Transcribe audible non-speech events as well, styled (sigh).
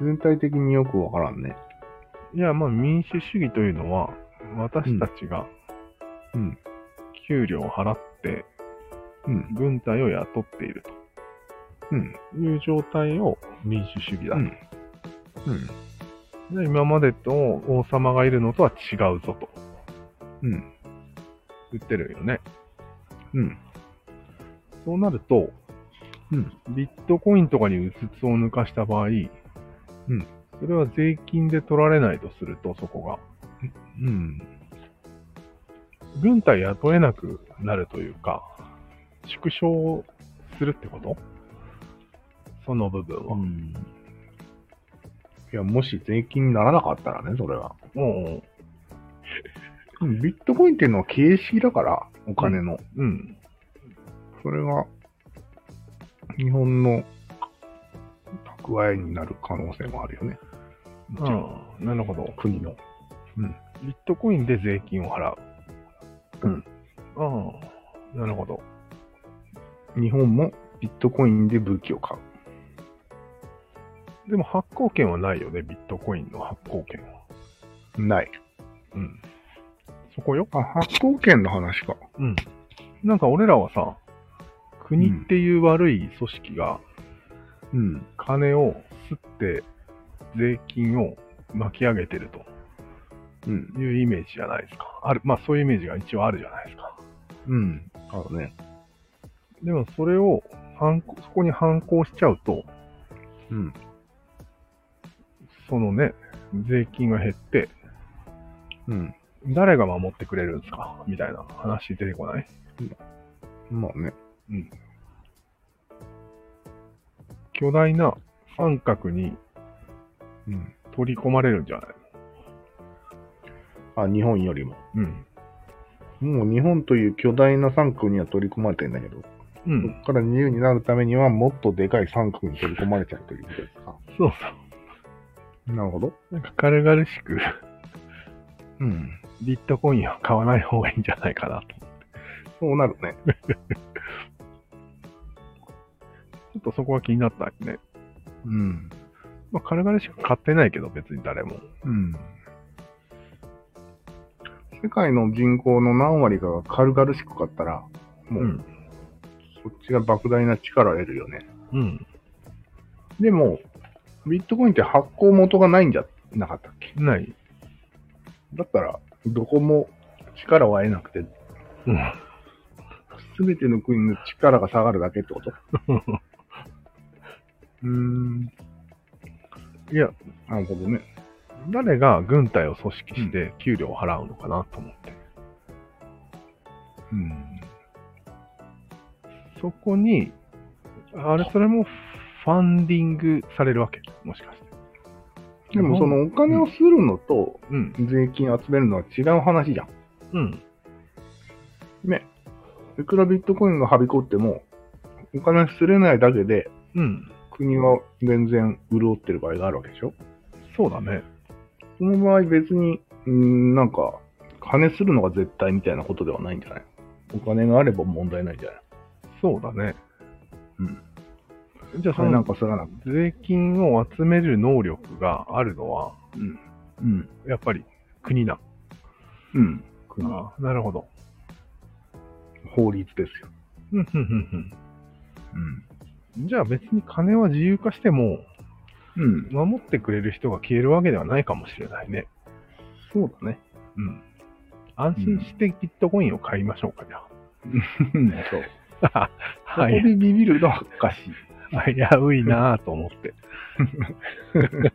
全体的によくわからんね。いや、まあ民主主義というのは、私たちがうん。給料を払ってうん。軍隊を雇っているうん。という状態を民主主義だと。うん。うん。で今までと王様がいるのとは違うぞとうん。言ってるよね。うん。そうなると、うん。ビットコインとかにうつつを抜かした場合、うん。それは税金で取られないとすると、そこが。うん。軍隊雇えなくなるというか、縮小するってこと？その部分は。うん。いや、もし税金にならなかったらね、それは。おううん (laughs) ビットコインっていうのは形式だから、お金の。うん。それが、日本の蓄えになる可能性もあるよね。ああ、なるほど。国の。ビットコインで税金を払う。うん。ああ、なるほど。日本もビットコインで武器を買う。でも発行権はないよね、ビットコインの発行権は。ない。うん。そこよ。あ、発行権の話か。うん。なんか俺らはさ、国っていう悪い組織がうん。金を吸って税金を巻き上げてるうん。というイメージじゃないですか。ある、まあそういうイメージが一応あるじゃないですか。うん。あるね。でもそれを反抗、そこに反抗しちゃうと、うん。そのね、税金が減って、うん。誰が守ってくれるんですか？みたいな話出てこない？まあね。うん。巨大な三角にうん。取り込まれるんじゃない？あ、日本よりも。うん。もう日本という巨大な三角には取り込まれてんだけど、うそん。こから自由になるためにはもっとでかい三角に取り込まれちゃうということですか。そうそなるほど。う。なんか軽々しくうん。ビットコインは買わない方がいいんじゃないかなと。そうなるね。ちょっとそこが気になったね。うん。まあ軽々しく買ってないけど別に誰も。うん。世界の人口の何割かが軽々しく買ったら、もう、ん。そっちが莫大な力を得るよね。うん。でも、ビットコインって発行元がないんじゃなかったっけ？ない。だったら、どこも力を得なくて、うん。すべての国の力が下がるだけってこと？(laughs) うーん。いや、なるほどね。誰が軍隊を組織して給料を払うのかなと思って。うん。そこに、あれ、それもファンディングされるわけ？もしかして。でもそのお金をするのとうん。税金集めるのは違う話じゃん。うん。ね。いくらビットコインがはびこっても、お金すれないだけでうん。国は全然潤ってる場合があるわけでしょ？そうだね。その場合別に、ん、なんか、金するのが絶対みたいなことではないんじゃない？お金があれば問題ないんじゃない？そうだね。うん。じゃあそそれなんのかすらなくて。税金を集める能力があるのは、うん。やっぱり国な。うん。国ああなるほど。法律ですよ。うん、うん、うん、うん。うん。じゃあ別に金は自由化しても、うん。守ってくれる人が消えるわけではないかもしれないね。そうだね。うん。安心してビットコインを買いましょうか、じゃうん。(laughs) そう。あ。(laughs) そこはい。でビビるのはおかしい。危ういなぁと思って。(laughs)